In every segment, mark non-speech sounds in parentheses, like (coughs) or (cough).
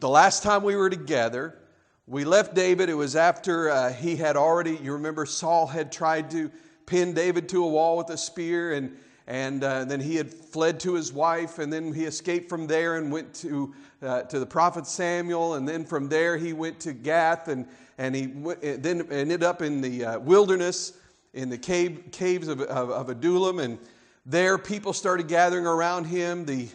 the last time we were together, we left David. It was after uh, he had already, you remember, Saul had tried to pin David to a wall with a spear, and, and uh, then he had fled to his wife, and then he escaped from there and went to, uh, to the prophet Samuel, and then from there he went to Gath, and, and he then ended up in the uh, wilderness, in the cave, caves of, of, of Adullam, and there people started gathering around him. The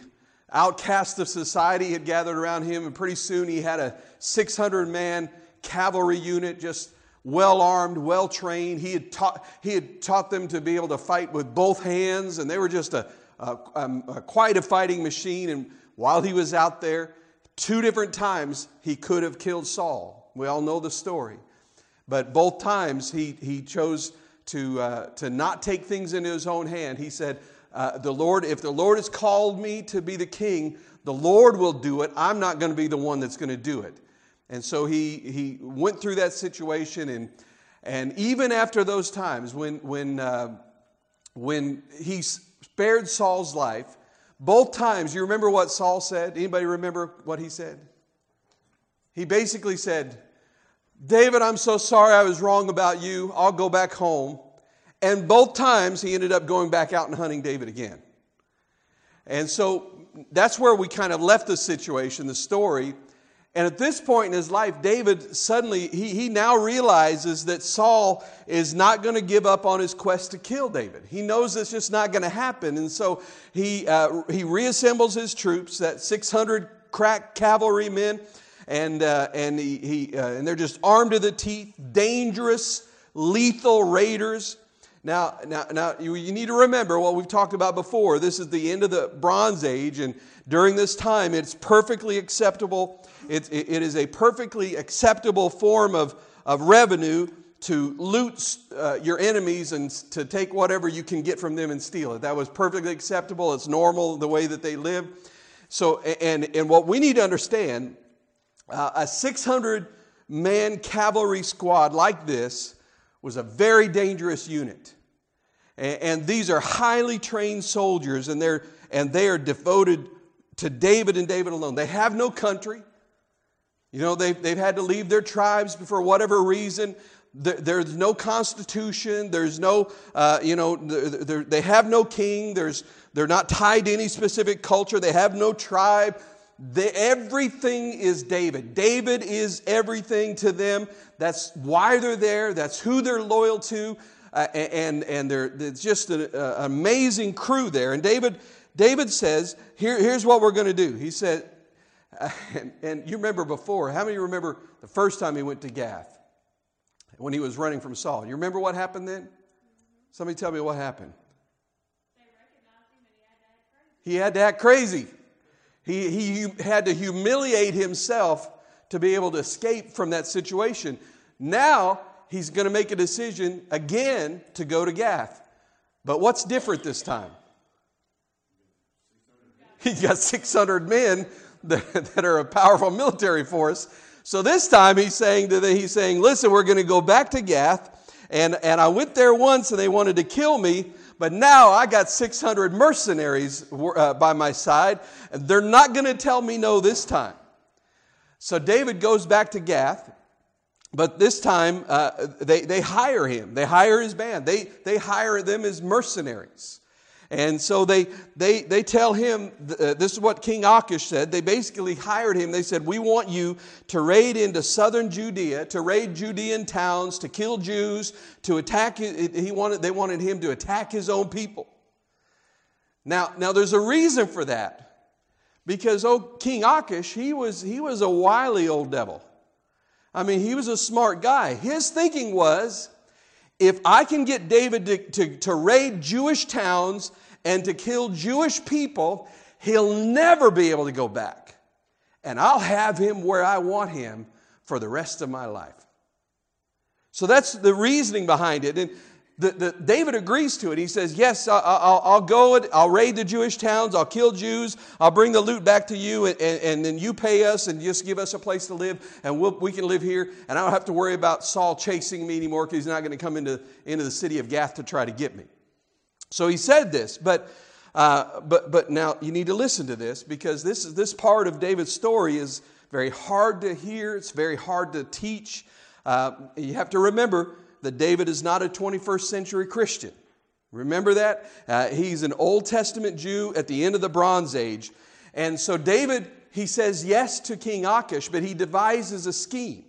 outcasts of society had gathered around him, and pretty soon he had a 600 man cavalry unit just well armed, well trained. He had, taught, he had taught them to be able to fight with both hands, and they were just a, a, a, quite a fighting machine. And while he was out there, two different times he could have killed Saul. We all know the story. But both times he, he chose to, uh, to not take things into his own hand. He said, uh, the Lord, if the Lord has called me to be the king, the Lord will do it. I'm not going to be the one that's going to do it. And so he, he went through that situation, and, and even after those times when, when, uh, when he spared Saul's life, both times, you remember what Saul said? Anybody remember what he said? He basically said, David, I'm so sorry I was wrong about you. I'll go back home. And both times he ended up going back out and hunting David again. And so that's where we kind of left the situation, the story. And at this point in his life, David suddenly, he, he now realizes that Saul is not going to give up on his quest to kill David. He knows it's just not going to happen. And so he, uh, he reassembles his troops, that 600 crack cavalry men, and, uh, and, he, he uh, and they're just armed to the teeth, dangerous, lethal raiders. Now, now, now you, you need to remember what we've talked about before. This is the end of the Bronze Age, and during this time, it's perfectly acceptable. It, it, it is a perfectly acceptable form of, of revenue to loot uh, your enemies and to take whatever you can get from them and steal it. That was perfectly acceptable. It's normal the way that they live. So, and, and what we need to understand uh, a 600 man cavalry squad like this was a very dangerous unit. And, these are highly trained soldiers, and, they're, and they are devoted to David and David alone. They have no country. You know, they've, they've had to leave their tribes for whatever reason. There, there's no constitution. There's no, uh, you know, they have no king. There's, they're not tied to any specific culture. They have no tribe. They, everything is David. David is everything to them. That's why they're there. That's who they're loyal to uh, and, and they're, it's just an amazing crew there. And David, David says, Here, here's what we're going to do. He said, uh, (laughs) and, and, you remember before, how many remember the first time he went to Gath when he was running from Saul? You remember what happened then? Somebody tell me what happened. He had to act crazy. He, he had to humiliate himself to be able to escape from that situation. Now, he's going to make a decision again to go to Gath. But what's different this time? (laughs) He's got 600 men that, (laughs) that are a powerful military force. So this time he's saying to the, he's saying, listen, we're going to go back to Gath. And, and I went there once and they wanted to kill me, but now I got 600 mercenaries uh, by my side. And they're not going to tell me no this time. So David goes back to Gath but this time, uh, they, they hire him. They hire his band. They, they hire them as mercenaries. And so they, they, they tell him, uh, this is what King Achish said. They basically hired him. They said, We want you to raid into southern Judea, to raid Judean towns, to kill Jews, to attack. He wanted, they wanted him to attack his own people. Now, now there's a reason for that. Because, oh, King Achish, he was, he was a wily old devil. I mean, he was a smart guy. His thinking was if I can get David to, to, to raid Jewish towns and to kill Jewish people, he'll never be able to go back. And I'll have him where I want him for the rest of my life. So that's the reasoning behind it. And the, the, David agrees to it. He says, Yes, I, will I'll go, I'll raid the Jewish towns, I'll kill Jews, I'll bring the loot back to you, and, and, and then you pay us and just give us a place to live, and we'll, we can live here. And I don't have to worry about Saul chasing me anymore because he's not going to come into, into the city of Gath to try to get me. So he said this, but, uh, but, but now you need to listen to this because this, this part of David's story is very hard to hear, it's very hard to teach. Uh, you have to remember that David is not a 21st century Christian. Remember that? Uh, he's an Old Testament Jew at the end of the Bronze Age. And so David, he says yes to King Achish, but he devises a scheme.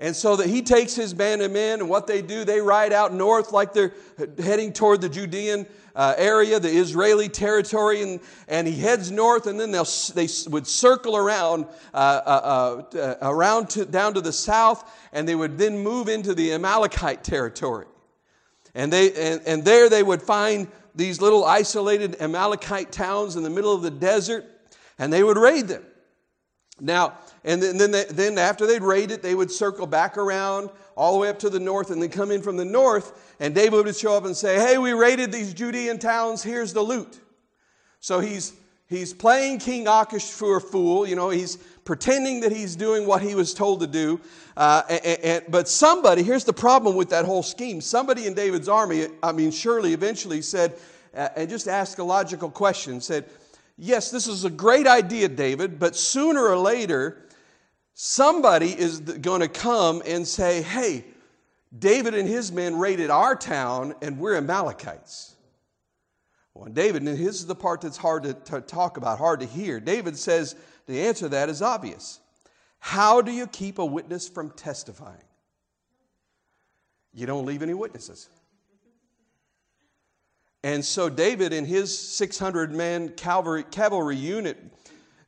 And so that he takes his band of men, and what they do, they ride out north like they're heading toward the Judean uh, area, the Israeli territory, and, and he heads north, and then they'll, they would circle around, uh, uh, uh, around to, down to the south, and they would then move into the Amalekite territory. And, they, and, and there they would find these little isolated Amalekite towns in the middle of the desert, and they would raid them. Now, and then, then, they, then after they'd raid it, they would circle back around all the way up to the north and then come in from the north. And David would show up and say, Hey, we raided these Judean towns. Here's the loot. So he's, he's playing King Achish for a fool. You know, he's pretending that he's doing what he was told to do. Uh, and, and, but somebody, here's the problem with that whole scheme. Somebody in David's army, I mean, surely eventually said, uh, and just asked a logical question, said, Yes, this is a great idea, David, but sooner or later, somebody is going to come and say, Hey, David and his men raided our town and we're Amalekites. Well, David, and this is the part that's hard to, to talk about, hard to hear. David says the answer to that is obvious. How do you keep a witness from testifying? You don't leave any witnesses. And so David and his 600 man cavalry, cavalry unit,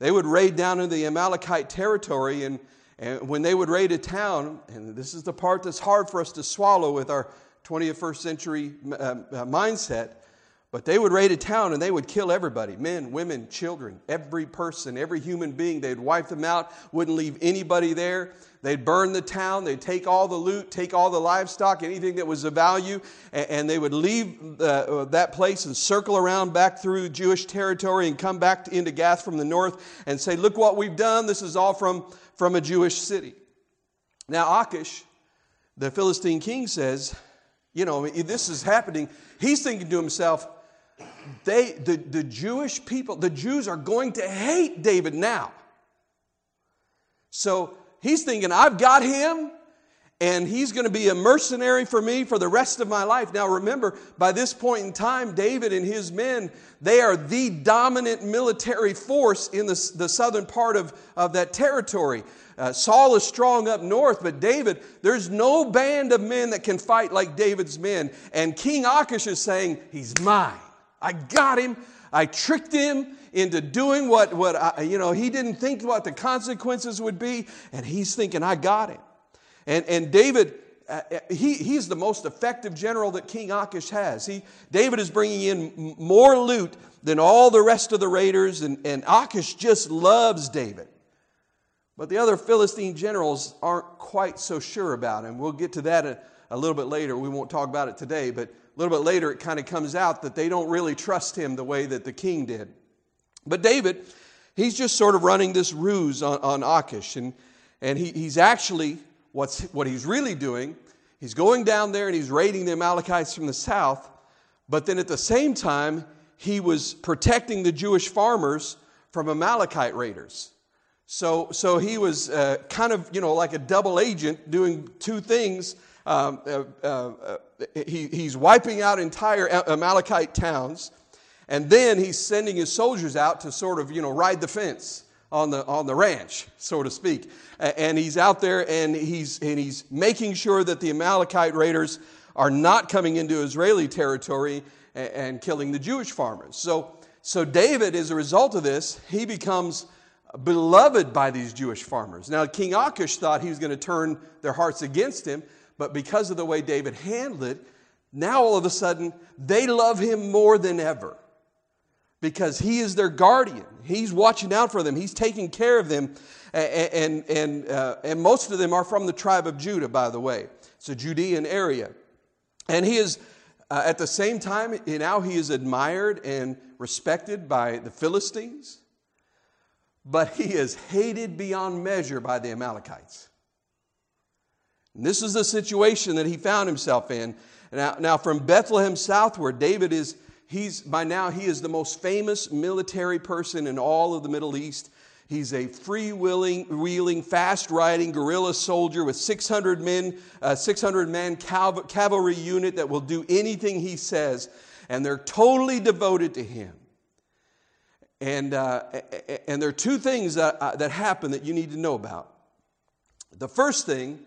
they would raid down into the Amalekite territory. And, and when they would raid a town, and this is the part that's hard for us to swallow with our 21st century uh, uh, mindset, but they would raid a town and they would kill everybody men, women, children, every person, every human being. They'd wipe them out, wouldn't leave anybody there. They'd burn the town, they'd take all the loot, take all the livestock, anything that was of value, and, they would leave uh, that place and circle around back through Jewish territory and come back into Gath from the north and say, Look what we've done. This is all from, from a Jewish city. Now, Achish, the Philistine king, says, You know, this is happening. He's thinking to himself, they, the, the Jewish people, the Jews are going to hate David now. So He's thinking, I've got him, and he's going to be a mercenary for me for the rest of my life. Now, remember, by this point in time, David and his men, they are the dominant military force in the, the southern part of, of that territory. Uh, Saul is strong up north, but David, there's no band of men that can fight like David's men. And King Achish is saying, He's mine. I got him. I tricked him into doing what, what I, you know, he didn't think what the consequences would be, and he's thinking, I got him. And, and David, uh, uh, he, he's the most effective general that King Achish has. He, David is bringing in more loot than all the rest of the raiders, and, and Achish just loves David. But the other Philistine generals aren't quite so sure about him. We'll get to that a, a little bit later. We won't talk about it today, but a little bit later it kind of comes out that they don't really trust him the way that the king did. But David, he's just sort of running this ruse on, on Achish. And, and he, he's actually, what's, what he's really doing, he's going down there and he's raiding the Amalekites from the south. But then at the same time, he was protecting the Jewish farmers from Amalekite raiders. So, so he was uh, kind of, you know, like a double agent doing two things. Um, uh, uh, he, he's wiping out entire Amalekite towns and then he's sending his soldiers out to sort of, you know, ride the fence on the, on the ranch, so to speak. And he's out there and he's, and he's making sure that the Amalekite raiders are not coming into Israeli territory and, and killing the Jewish farmers. So, so David, as a result of this, he becomes beloved by these Jewish farmers. Now, King Achish thought he was going to turn their hearts against him, but because of the way David handled it, now all of a sudden they love him more than ever because he is their guardian. He's watching out for them, he's taking care of them. And, and, uh, and most of them are from the tribe of Judah, by the way. It's a Judean area. And he is, uh, at the same time, now he is admired and respected by the Philistines, but he is hated beyond measure by the Amalekites. And this is the situation that he found himself in. Now, now from Bethlehem southward, David is He's, by now, he is the most famous military person in all of the Middle East. He's a free-wheeling, fast-riding guerrilla soldier with 600 men, uh, 600 man cav- cavalry unit that will do anything he says, and they're totally devoted to him. And, uh, and there are two things that, uh, that happen that you need to know about. The first thing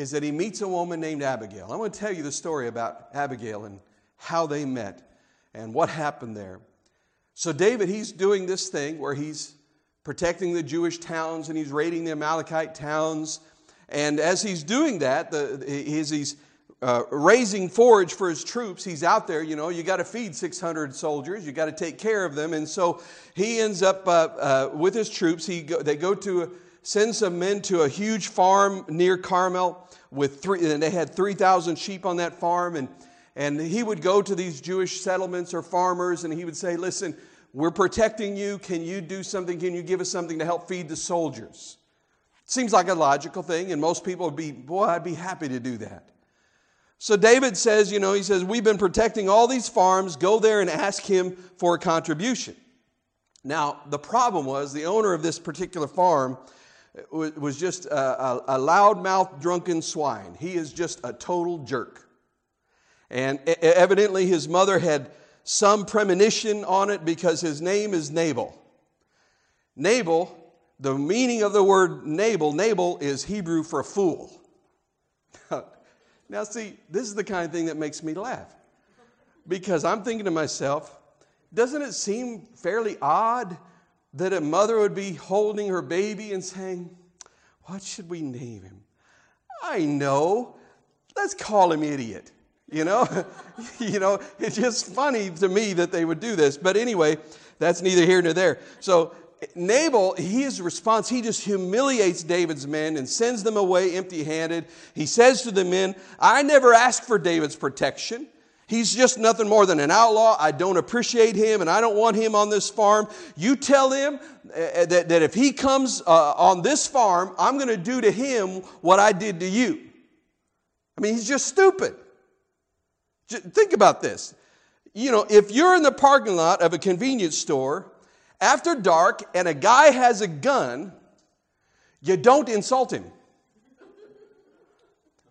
is that he meets a woman named Abigail. I'm going to tell you the story about Abigail and how they met and what happened there. So, David, he's doing this thing where he's protecting the Jewish towns and he's raiding the Amalekite towns. And as he's doing that, the, he's uh, raising forage for his troops. He's out there, you know, you got to feed 600 soldiers, you got to take care of them. And so he ends up uh, uh, with his troops. He go, they go to send some men to a huge farm near Carmel with three, and they had 3,000 sheep on that farm. And, and he would go to these Jewish settlements or farmers and he would say, Listen, we're protecting you. Can you do something? Can you give us something to help feed the soldiers? Seems like a logical thing, and most people would be, Boy, I'd be happy to do that. So David says, you know, he says, We've been protecting all these farms. Go there and ask him for a contribution. Now, the problem was the owner of this particular farm was just a, a, loudmouth, drunken swine. He is just a total jerk. And evidently, his mother had some premonition on it because his name is Nabal. Nabal, the meaning of the word Nabal, Nabal is Hebrew for fool. (laughs) Now, see, this is the kind of thing that makes me laugh. Because I'm thinking to myself, doesn't it seem fairly odd that a mother would be holding her baby and saying, What should we name him? I know. Let's call him idiot. You know? (laughs) you know, it's just funny to me that they would do this. But anyway, that's neither here nor there. So Nabal, his response, he just humiliates David's men and sends them away empty handed. He says to the men, I never asked for David's protection. He's just nothing more than an outlaw. I don't appreciate him and I don't want him on this farm. You tell him uh, that, that if he comes uh, on this farm, I'm going to do to him what I did to you. I mean, he's just stupid. Just think about this. You know, if you're in the parking lot of a convenience store after dark and a guy has a gun, you don't insult him.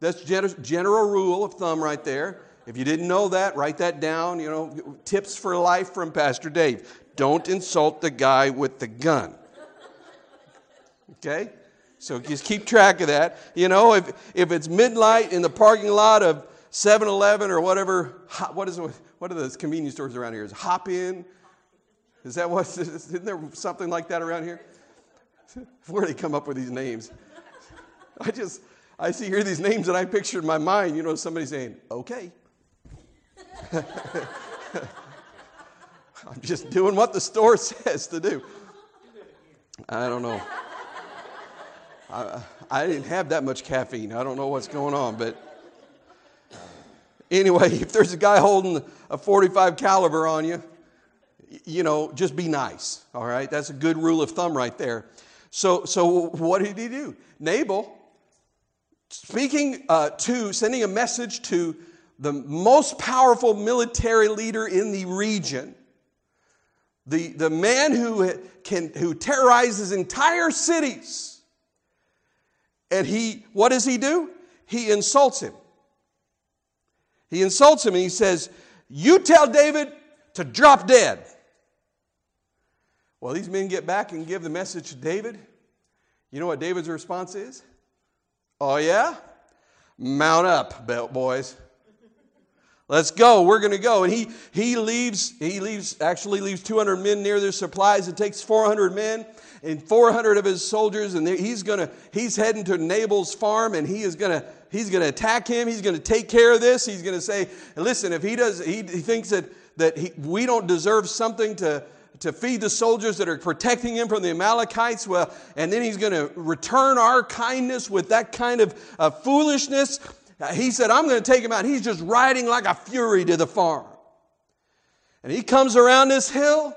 That's general rule of thumb right there. If you didn't know that, write that down. You know, tips for life from Pastor Dave. Don't insult the guy with the gun. Okay? So just keep track of that. You know, if, if it's midnight in the parking lot of 7 Eleven or whatever, what, is, what are those convenience stores around here? Is Hop In? Is that what, (laughs) isn't there something like that around here? (laughs) Where do they come up with these names? (laughs) I just, I see here these names and I picture in my mind, you know, somebody saying, okay. (laughs) I'm just doing what the store (laughs) says to do. I don't know. I, I didn't have that much caffeine. I don't know what's going on, but anyway, (laughs) if there's a guy holding a 45 caliber on you, you know, just be nice. All right, that's a good rule of thumb right there. So, so what did he do? Nabal, speaking uh, to, sending a message to the most powerful military leader in the region, the, the man who, can, who terrorizes entire cities. And he, what does he do? He insults him. He insults him and he says, You tell David to drop dead. Well, these men get back and give the message to David. You know what David's response is? Oh, yeah? Mount up, belt boys. Let's go. We're going to go. And he, he leaves, he leaves, actually leaves 200 men near their supplies. It takes 400 men and 400 of his soldiers. And he's going to, he's heading to Nabal's farm and he is going to, he's going to attack him. He's going to take care of this. He's going to say, listen, if he does, he, he thinks that, that he, we don't deserve something to, to feed the soldiers that are protecting him from the Amalekites. Well, and then he's going to return our kindness with that kind of uh, foolishness. He said, I'm going to take him out. He's just riding like a fury to the farm. And he comes around this hill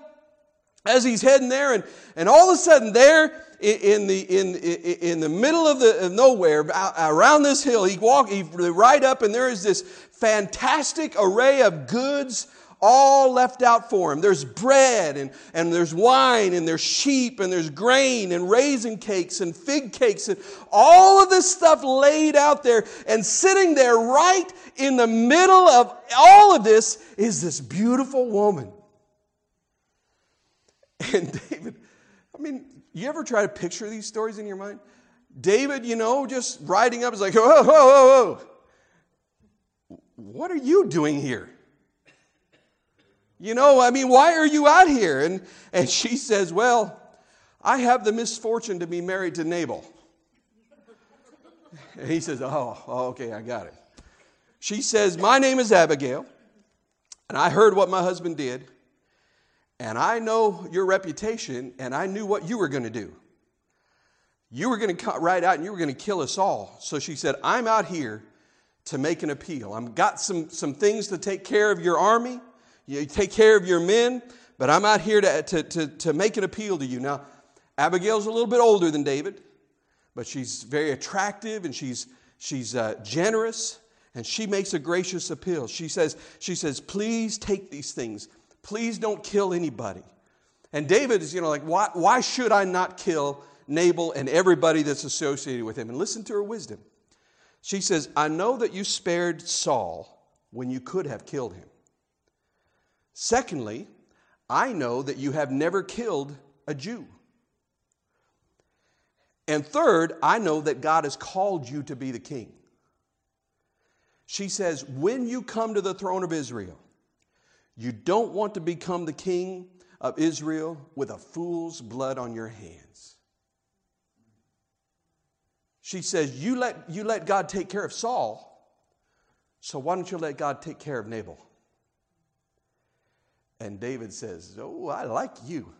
as he's heading there, and, and all of a sudden, there in the, in, in the middle of the of nowhere, around this hill, he walk he right up, and there is this fantastic array of goods all left out for him. There's bread and, and there's wine and there's sheep and there's grain and raisin cakes and fig cakes and all of this stuff laid out there. And sitting there right in the middle of all of this is this beautiful woman. (laughs) And David, I mean, you ever try to picture these stories in your mind? David, you know, just riding up is like, whoa, whoa, whoa, whoa. What are you doing here? You know, I mean, why are you out here? And, and she says, Well, I have the misfortune to be married to Nabal. And he says, oh, oh, okay, I got it. She says, My name is Abigail, and I heard what my husband did, and I know your reputation, and I knew what you were going to do. You were going to cut right out and you were going to kill us all. So she said, I'm out here to make an appeal. I've got some, some things to take care of your army, you take care of your men, but I'm out here to, to, to, to make an appeal to you. Now, Abigail's a little bit older than David, but she's very attractive and she's, she's uh, generous and she makes a gracious appeal. She says, she says, please take these things. Please don't kill anybody. And David is, you know, like, why, why should I not kill Nabal and everybody that's associated with him. And listen to her wisdom. She says, I know that you spared Saul when you could have killed him. Secondly, I know that you have never killed a Jew. And third, I know that God has called you to be the king. She says, when you come to the throne of Israel, you don't want to become the king of Israel with a fool's blood on your hands. She says, you let, you let God take care of Saul, so why don't you let God take care of Nabal? And David says, Oh, I like you.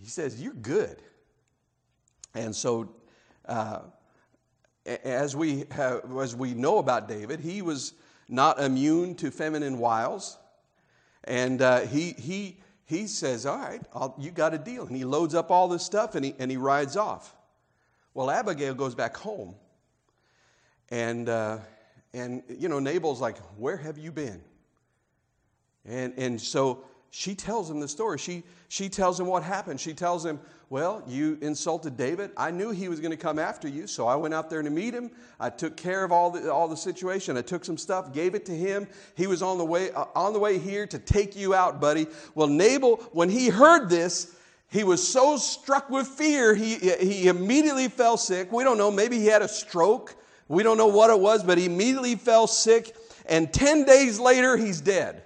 He says, You're good. And so, uh, as, we have, as we know about David, he was not immune to feminine wiles. And uh, he, he, he says, All right, I'll, you got a deal. And he loads up all this stuff and he, and he rides off. Well, Abigail goes back home. And, uh, and you know, Nabal's like, Where have you been? And, and so she tells him the story. She, she tells him what happened. She tells him, Well, you insulted David. I knew he was going to come after you, so I went out there to meet him. I took care of all the, all the situation. I took some stuff, gave it to him. He was on the, way, uh, on the way here to take you out, buddy. Well, Nabal, when he heard this, he was so struck with fear, he, he immediately fell sick. We don't know, maybe he had a stroke. We don't know what it was, but he immediately fell sick. And 10 days later, he's dead.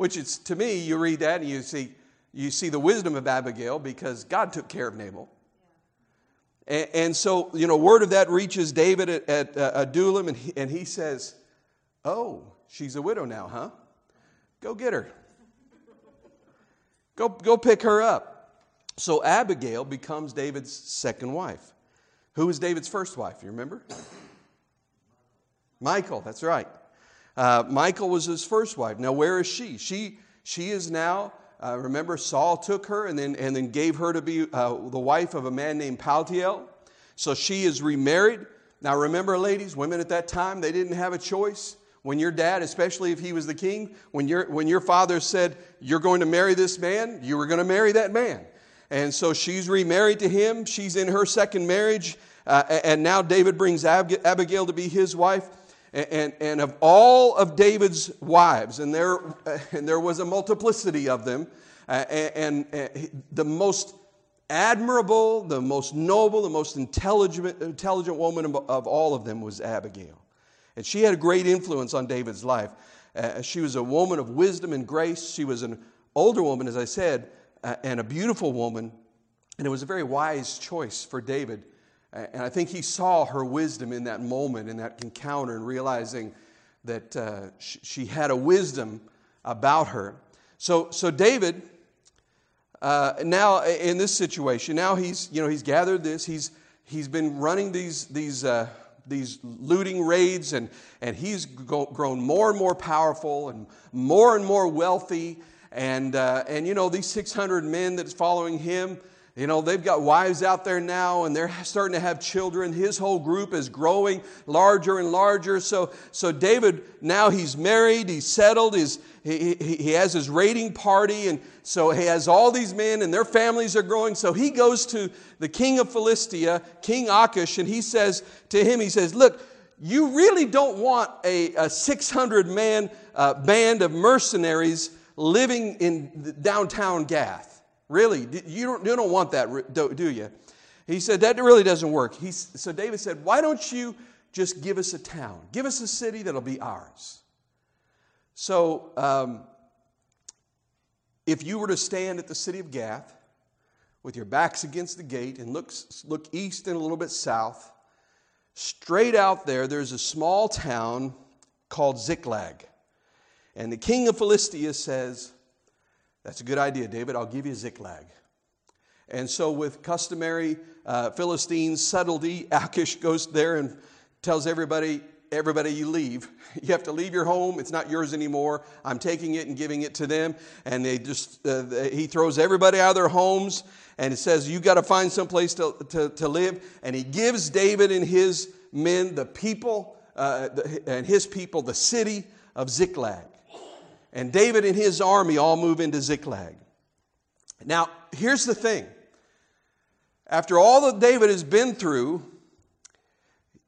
Which is, to me, you read that and you see, you see the wisdom of Abigail because God took care of Nabal. And, and so, you know, word of that reaches David at, at uh, Adullam, and he, and he says, Oh, she's a widow now, huh? Go get her. Go, go pick her up. So Abigail becomes David's second wife. Who was David's first wife? You remember? Michal, that's right. Uh, Michal was his first wife. Now, where is she? She, she is now, uh, remember, Saul took her and then, and then gave her to be uh, the wife of a man named Paltiel. So she is remarried. Now, remember, ladies, women at that time, they didn't have a choice. When your dad, especially if he was the king, when your, when your father said, You're going to marry this man, you were going to marry that man. And so she's remarried to him. She's in her second marriage. Uh, and now David brings Ab- Abigail to be his wife. And, and, of all of David's wives, and there, (laughs) and there was a multiplicity of them, uh, and, and, the most admirable, the most noble, the most intelligent, intelligent woman of, of all of them was Abigail. And she had a great influence on David's life. Uh, she was a woman of wisdom and grace. She was an older woman, as I said, uh, and a beautiful woman. And it was a very wise choice for David. And I think he saw her wisdom in that moment, in that encounter, and realizing that uh, sh- she had a wisdom about her. So, so David, uh, now in this situation, now he's, you know, he's gathered this. He's, he's been running these, these uh, these looting raids, and, and he's go, grown more and more powerful and more and more wealthy. And, uh, and you know, these 600 men that's following him, you know, they've got wives out there now and they're starting to have children. His whole group is growing larger and larger. So, so David, now he's married, he's settled, he's, he, he, has his raiding party. And so he has all these men and their families are growing. So he goes to the king of Philistia, King Achish, and he says to him, he says, Look, you really don't want a, a 600 man uh, band of mercenaries living in downtown Gath. Really, you don't, you don't want that, do you? He said, That really doesn't work. He, so David said, Why don't you just give us a town? Give us a city that'll be ours. So, um, if you were to stand at the city of Gath with your backs against the gate and look, look east and a little bit south, straight out there, there's a small town called Ziklag. And the king of Philistia says, that's a good idea, David. I'll give you Ziklag. And so, with customary uh, Philistine subtlety, (laughs) Achish goes there and tells everybody, everybody you leave. (laughs) You have to leave your home. It's not yours anymore. I'm taking it and giving it to them. And they just, uh, he throws everybody out of their homes and it says, you got to find some place to, to, to, live. And he gives David and his men, the people, uh, and his people, the city of Ziklag. And David and his army all move into Ziklag. Now, here's the thing. After all that David has been through,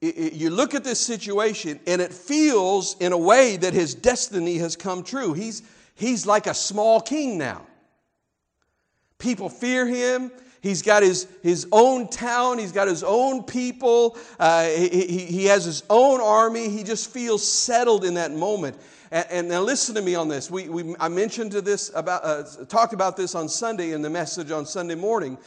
it, it, you look at this situation and it feels in a way that his destiny has come true. He's, he's like a small king now. People fear him. He's got his, his own town. He's got his own people. Uh, he, he, he has his own army. He just feels settled in that moment. And, and now listen to me on this. We, we, I mentioned to this about, uh, talked about this on Sunday in the message on Sunday morning.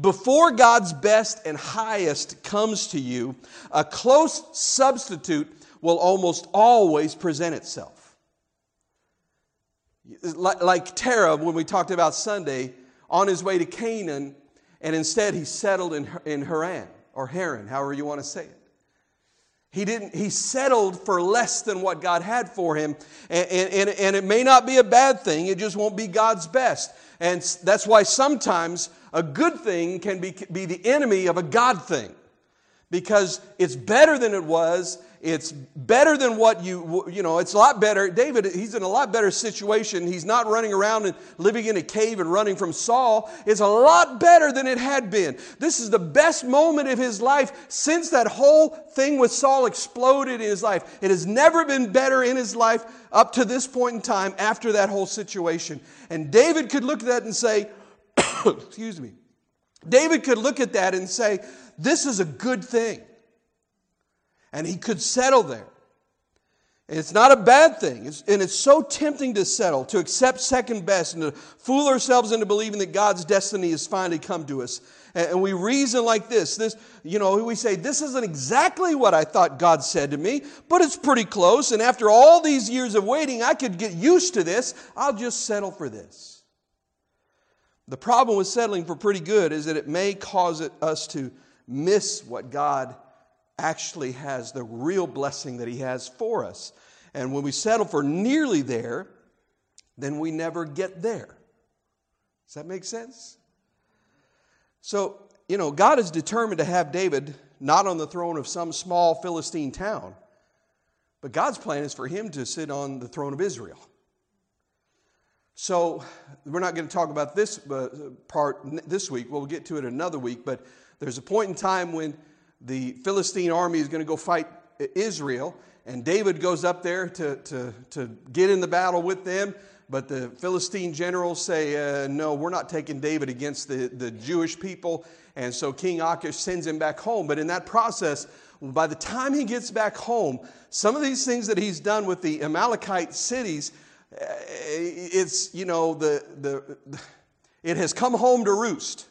Before God's best and highest comes to you, a close substitute will almost always present itself. Like, like Terah, when we talked about Sunday, on his way to Canaan, and instead he settled in, in Haran, or Haran, however you want to say it. He didn't, he settled for less than what God had for him. And, and, and it may not be a bad thing, it just won't be God's best. And that's why sometimes a good thing can be, be the enemy of a God thing. Because it's better than it was, it's better than what you, you know, it's a lot better. David, he's in a lot better situation. He's not running around and living in a cave and running from Saul. It's a lot better than it had been. This is the best moment of his life since that whole thing with Saul exploded in his life. It has never been better in his life up to this point in time after that whole situation. And David could look at that and say, (coughs) excuse me. David could look at that and say, this is a good thing and he could settle there. And it's not a bad thing. It's, and it's so tempting to settle, to accept second best, and to fool ourselves into believing that God's destiny has finally come to us. And, and we reason like this. This, you know, we say, this isn't exactly what I thought God said to me, but it's pretty close. And after all these years of waiting, I could get used to this. I'll just settle for this. The problem with settling for pretty good is that it may cause it, us to miss what God actually has the real blessing that He has for us. And when we settle for nearly there, then we never get there. Does that make sense? So, you know, God is determined to have David not on the throne of some small Philistine town, but God's plan is for him to sit on the throne of Israel. So, we're not going to talk about this uh, part this week. We'll get to it another week, but there's a point in time when the Philistine army is going to go fight Israel, and David goes up there to, to, to get in the battle with them. But the Philistine generals say, uh, No, we're not taking David against the, the Jewish people. And so King Achish sends him back home. But in that process, by the time he gets back home, some of these things that he's done with the Amalekite cities, uh, it's, you know, the, the, it has come home to roost.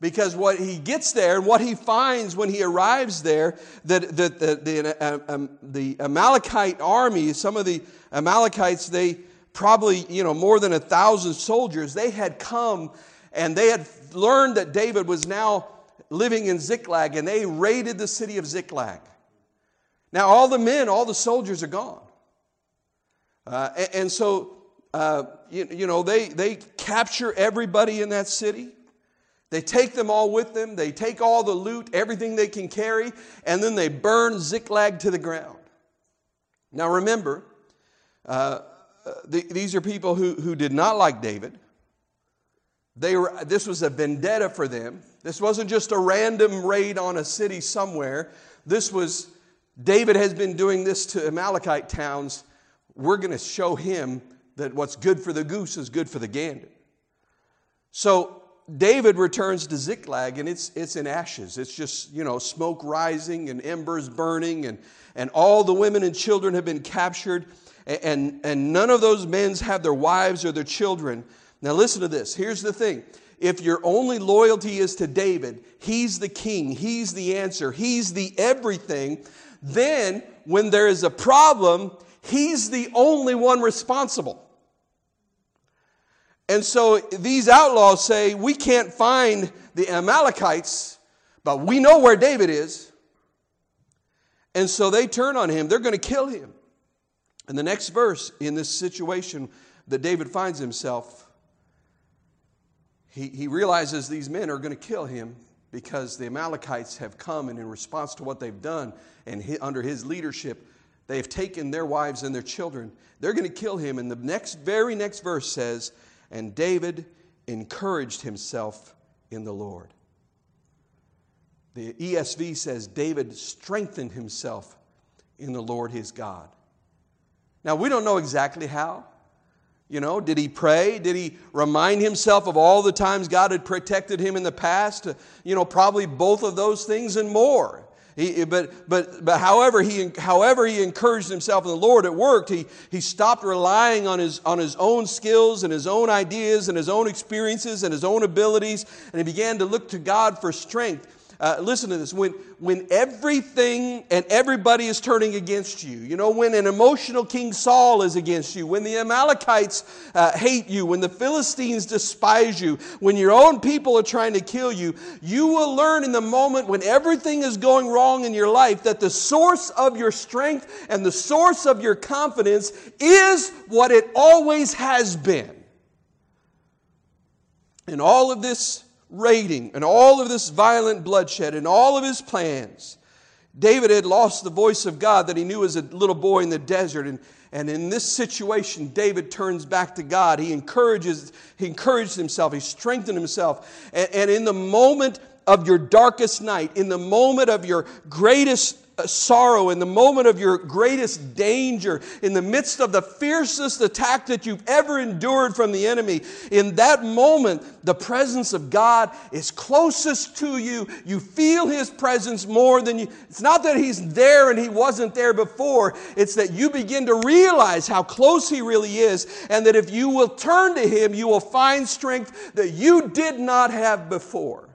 Because what he gets there and what he finds when he arrives there, that, the, the, uh, um, the Amalekite army, some of the Amalekites, they probably, you know, more than a thousand soldiers, they had come and they had learned that David was now living in Ziklag and they raided the city of Ziklag. Now, all the men, all the soldiers are gone. Uh, and, and, so, uh, you, you know, they, they capture everybody in that city. They take them all with them. They take all the loot, everything they can carry, and then they burn Ziklag to the ground. Now remember, uh, uh the, these are people who, who did not like David. They were, this was a vendetta for them. This wasn't just a random raid on a city somewhere. This was, David has been doing this to Amalekite towns. We're going to show him that what's good for the goose is good for the gander. So David returns to Ziklag and it's, it's in ashes. It's just, you know, smoke rising and embers burning, and, and all the women and children have been captured, and, and none of those men have their wives or their children. Now, listen to this. Here's the thing if your only loyalty is to David, he's the king, he's the answer, he's the everything, then when there is a problem, he's the only one responsible. And so these outlaws say, We can't find the Amalekites, but we know where David is. And so they turn on him. They're going to kill him. And the next verse in this situation that David finds himself, he, he realizes these men are going to kill him because the Amalekites have come and in response to what they've done and he, under his leadership, they have taken their wives and their children. They're going to kill him. And the next, very next verse says, And David encouraged himself in the Lord. The ESV says, David strengthened himself in the Lord his God. Now, we don't know exactly how. You know, did he pray? Did he remind himself of all the times God had protected him in the past? You know, probably both of those things and more. He, but, but, but however, he, however he encouraged himself in the Lord, it worked. He, he stopped relying on his, on his own skills and his own ideas and his own experiences and his own abilities, and he began to look to God for strength. Uh, listen to this. When, when everything and everybody is turning against you, you know, when an emotional King Saul is against you, when the Amalekites uh, hate you, when the Philistines despise you, when your own people are trying to kill you, you will learn in the moment when everything is going wrong in your life that the source of your strength and the source of your confidence is what it always has been. In all of this raiding and all of this violent bloodshed and all of his plans, David had lost the voice of God that he knew as a little boy in the desert. And, and in this situation, David turns back to God. He encourages, he encouraged himself, he strengthened himself. And, and in the moment of your darkest night, in the moment of your greatest sorrow, in the moment of your greatest danger, in the midst of the fiercest attack that you've ever endured from the enemy, in that moment, the presence of God is closest to you. You feel His presence more than you. It's not that He's there and He wasn't there before, it's that you begin to realize how close He really is, and that if you will turn to Him, you will find strength that you did not have before.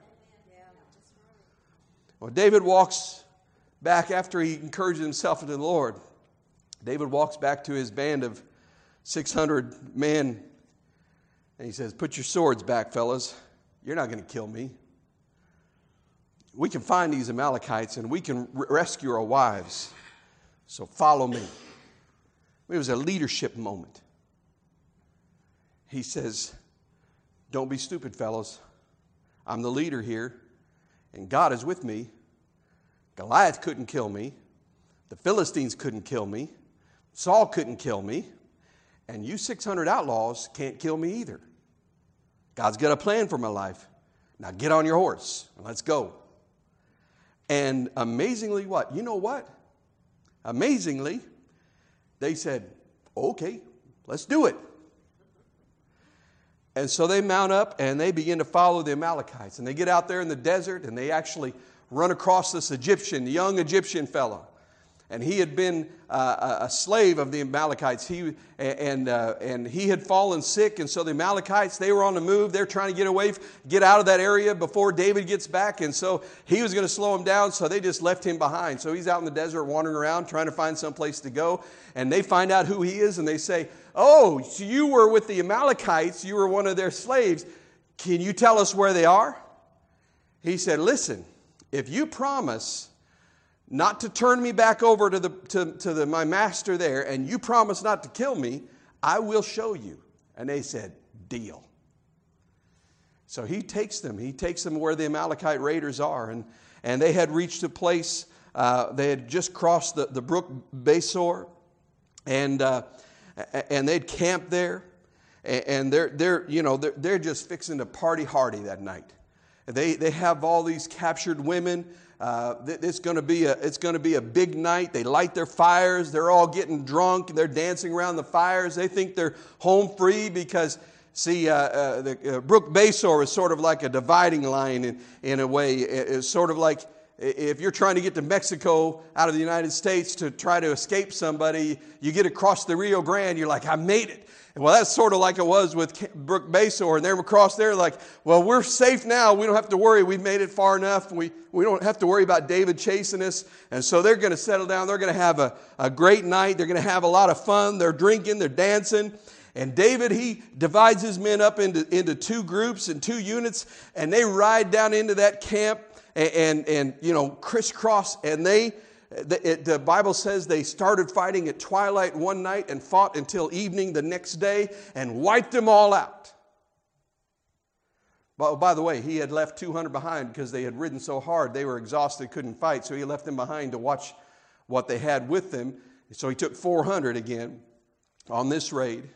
Well, David walks back after he encouraged himself into the Lord, David walks back to his band of 600 men and he says, Put your swords back, fellas. You're not going to kill me. We can find these Amalekites and we can rescue our wives. So follow me. It was a leadership moment. He says, Don't be stupid, fellas. I'm the leader here, and God is with me. Goliath couldn't kill me. The Philistines couldn't kill me. Saul couldn't kill me. And you 600 outlaws can't kill me either. God's got a plan for my life. Now get on your horse and let's go. And amazingly, what? You know what? Amazingly, they said, okay, let's do it. And so they mount up and they begin to follow the Amalekites. And they get out there in the desert and they actually run across this Egyptian, young Egyptian fellow. And he had been uh, a slave of the Amalekites. He, and, uh, and he had fallen sick. And so the Amalekites, they were on the move. They're trying to get away, get out of that area before David gets back. And so he was going to slow him down. So they just left him behind. So he's out in the desert wandering around trying to find some place to go. And they find out who he is and they say, Oh, so you were with the Amalekites. You were one of their slaves. Can you tell us where they are? He said, Listen, if you promise not to turn me back over to, the, to, to the, my master there, and you promise not to kill me, I will show you. And they said, Deal. So he takes them. He takes them where the Amalekite raiders are. And, and they had reached a place, uh, they had just crossed the, the brook Besor, and, uh, and they'd camped there. And they're, they're, you know, they're, they're just fixing to party hardy that night. They, they have all these captured women. Uh, it's going to be a it's going to be a big night. They light their fires. They're all getting drunk. They're dancing around the fires. They think they're home free because See, uh, uh, the uh, Brook Besor is sort of like a dividing line in, in a way. It's sort of like if you're trying to get to Mexico out of the United States to try to escape somebody, you get across the Rio Grande, you're like, I made it. Well, that's sort of like it was with Brook Besor. And they're across there, like, well, we're safe now. We don't have to worry. We've made it far enough. We, we don't have to worry about David chasing us. And so they're going to settle down. They're going to have a, a great night. They're going to have a lot of fun. They're drinking, they're dancing. And David, he divides his men up into, into two groups and two units, and they ride down into that camp and, and, and you know, crisscross. And they, the, it, the Bible says they started fighting at twilight one night and fought until evening the next day and wiped them all out. By, oh, by the way, he had left 200 behind because they had ridden so hard. They were exhausted, couldn't fight, so he left them behind to watch what they had with them. So he took 400 again on this raid.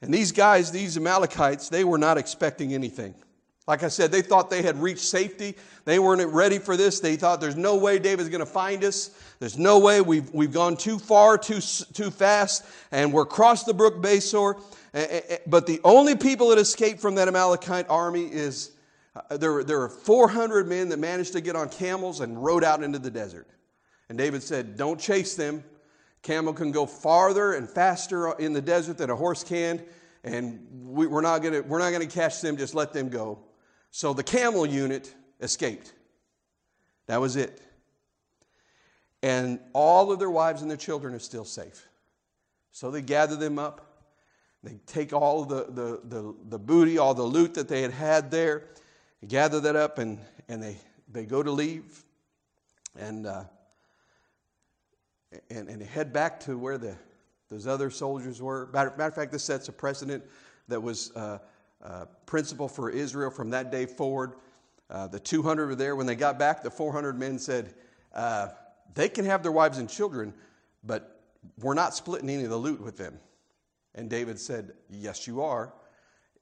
And these guys, these Amalekites, they were not expecting anything. Like I said, they thought they had reached safety. They weren't ready for this. They thought there's no way David's going to find us. There's no way we've, we've gone too far, too, too fast, and we're across the brook Besor. But the only people that escaped from that Amalekite army is uh, there, there are 400 men that managed to get on camels and rode out into the desert. And David said, Don't chase them. Camel can go farther and faster in the desert than a horse can, and we, we're not going to catch them, just let them go. So the camel unit escaped. That was it. And all of their wives and their children are still safe. So they gather them up. They take all the, the, the, the booty, all the loot that they had had there, gather that up, and, and they, they go to leave. And uh, and, and head back to where the, those other soldiers were. Matter, matter of fact, this sets a precedent that was uh, uh, principle for Israel from that day forward. Uh, the 200 were there. When they got back, the 400 men said, uh, They can have their wives and children, but we're not splitting any of the loot with them. And David said, Yes, you are.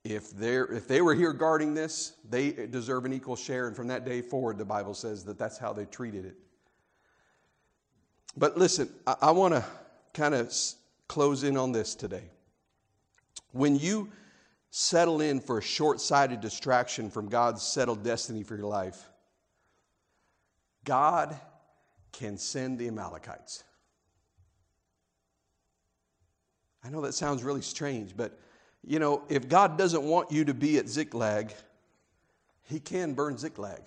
If, if they were here guarding this, they deserve an equal share. And from that day forward, the Bible says that that's how they treated it. But listen, I, I want to kind of close in on this today. When you settle in for a short sighted distraction from God's settled destiny for your life, God can send the Amalekites. I know that sounds really strange, but you know, if God doesn't want you to be at Ziklag, He can burn Ziklag.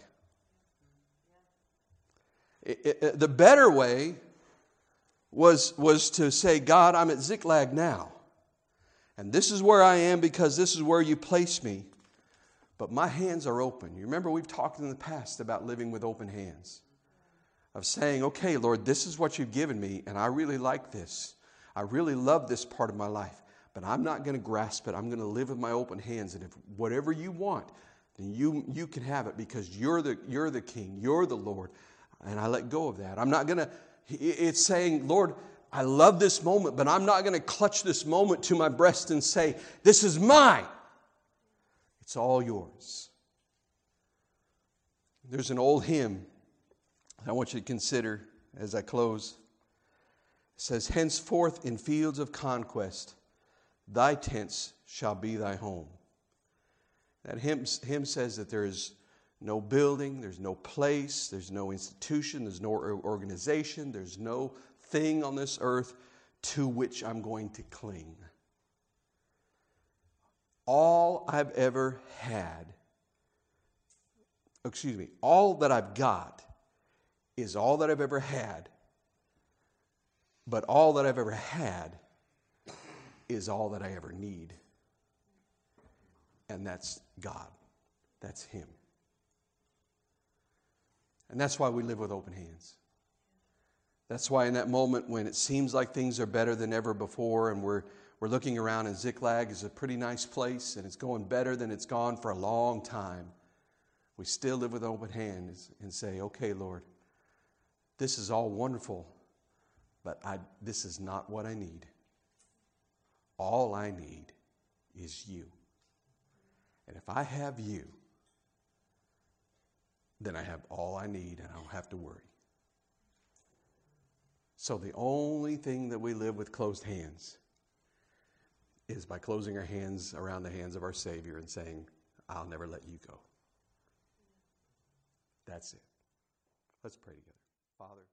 It, it, the better way was, was to say, God, I'm at Ziklag now. And this is where I am because this is where you place me. But my hands are open. You remember we've talked in the past about living with open hands. Of saying, okay, Lord, this is what you've given me, and I really like this. I really love this part of my life, but I'm not going to grasp it. I'm going to live with my open hands. And if whatever you want, then you, you can have it because you're the, you're the king, you're the Lord. And I let go of that. I'm not going to it's saying, Lord, I love this moment, but I'm not going to clutch this moment to my breast and say, This is mine. It's all yours. There's an old hymn I want you to consider as I close. It says, Henceforth in fields of conquest, thy tents shall be thy home. That hymn, hymn says that there is no building, there's no place, there's no institution, there's no organization, there's no thing on this earth to which I'm going to cling. All I've ever had, excuse me, all that I've got is all that I've ever had, but all that I've ever had is all that I ever need. And that's God, that's Him. And that's why we live with open hands. That's why, in that moment when it seems like things are better than ever before and we're, We're looking around, and Ziklag is a pretty nice place, and it's going better than it's gone for a long time. We still live with open hands and say, Okay, Lord, this is all wonderful, but I, this is not what I need. All I need is you. And if I have you, then I have all I need and I don't have to worry. So the only thing that we live with closed hands is by closing our hands around the hands of our Savior and saying, I'll never let you go. That's it. Let's pray together. Father.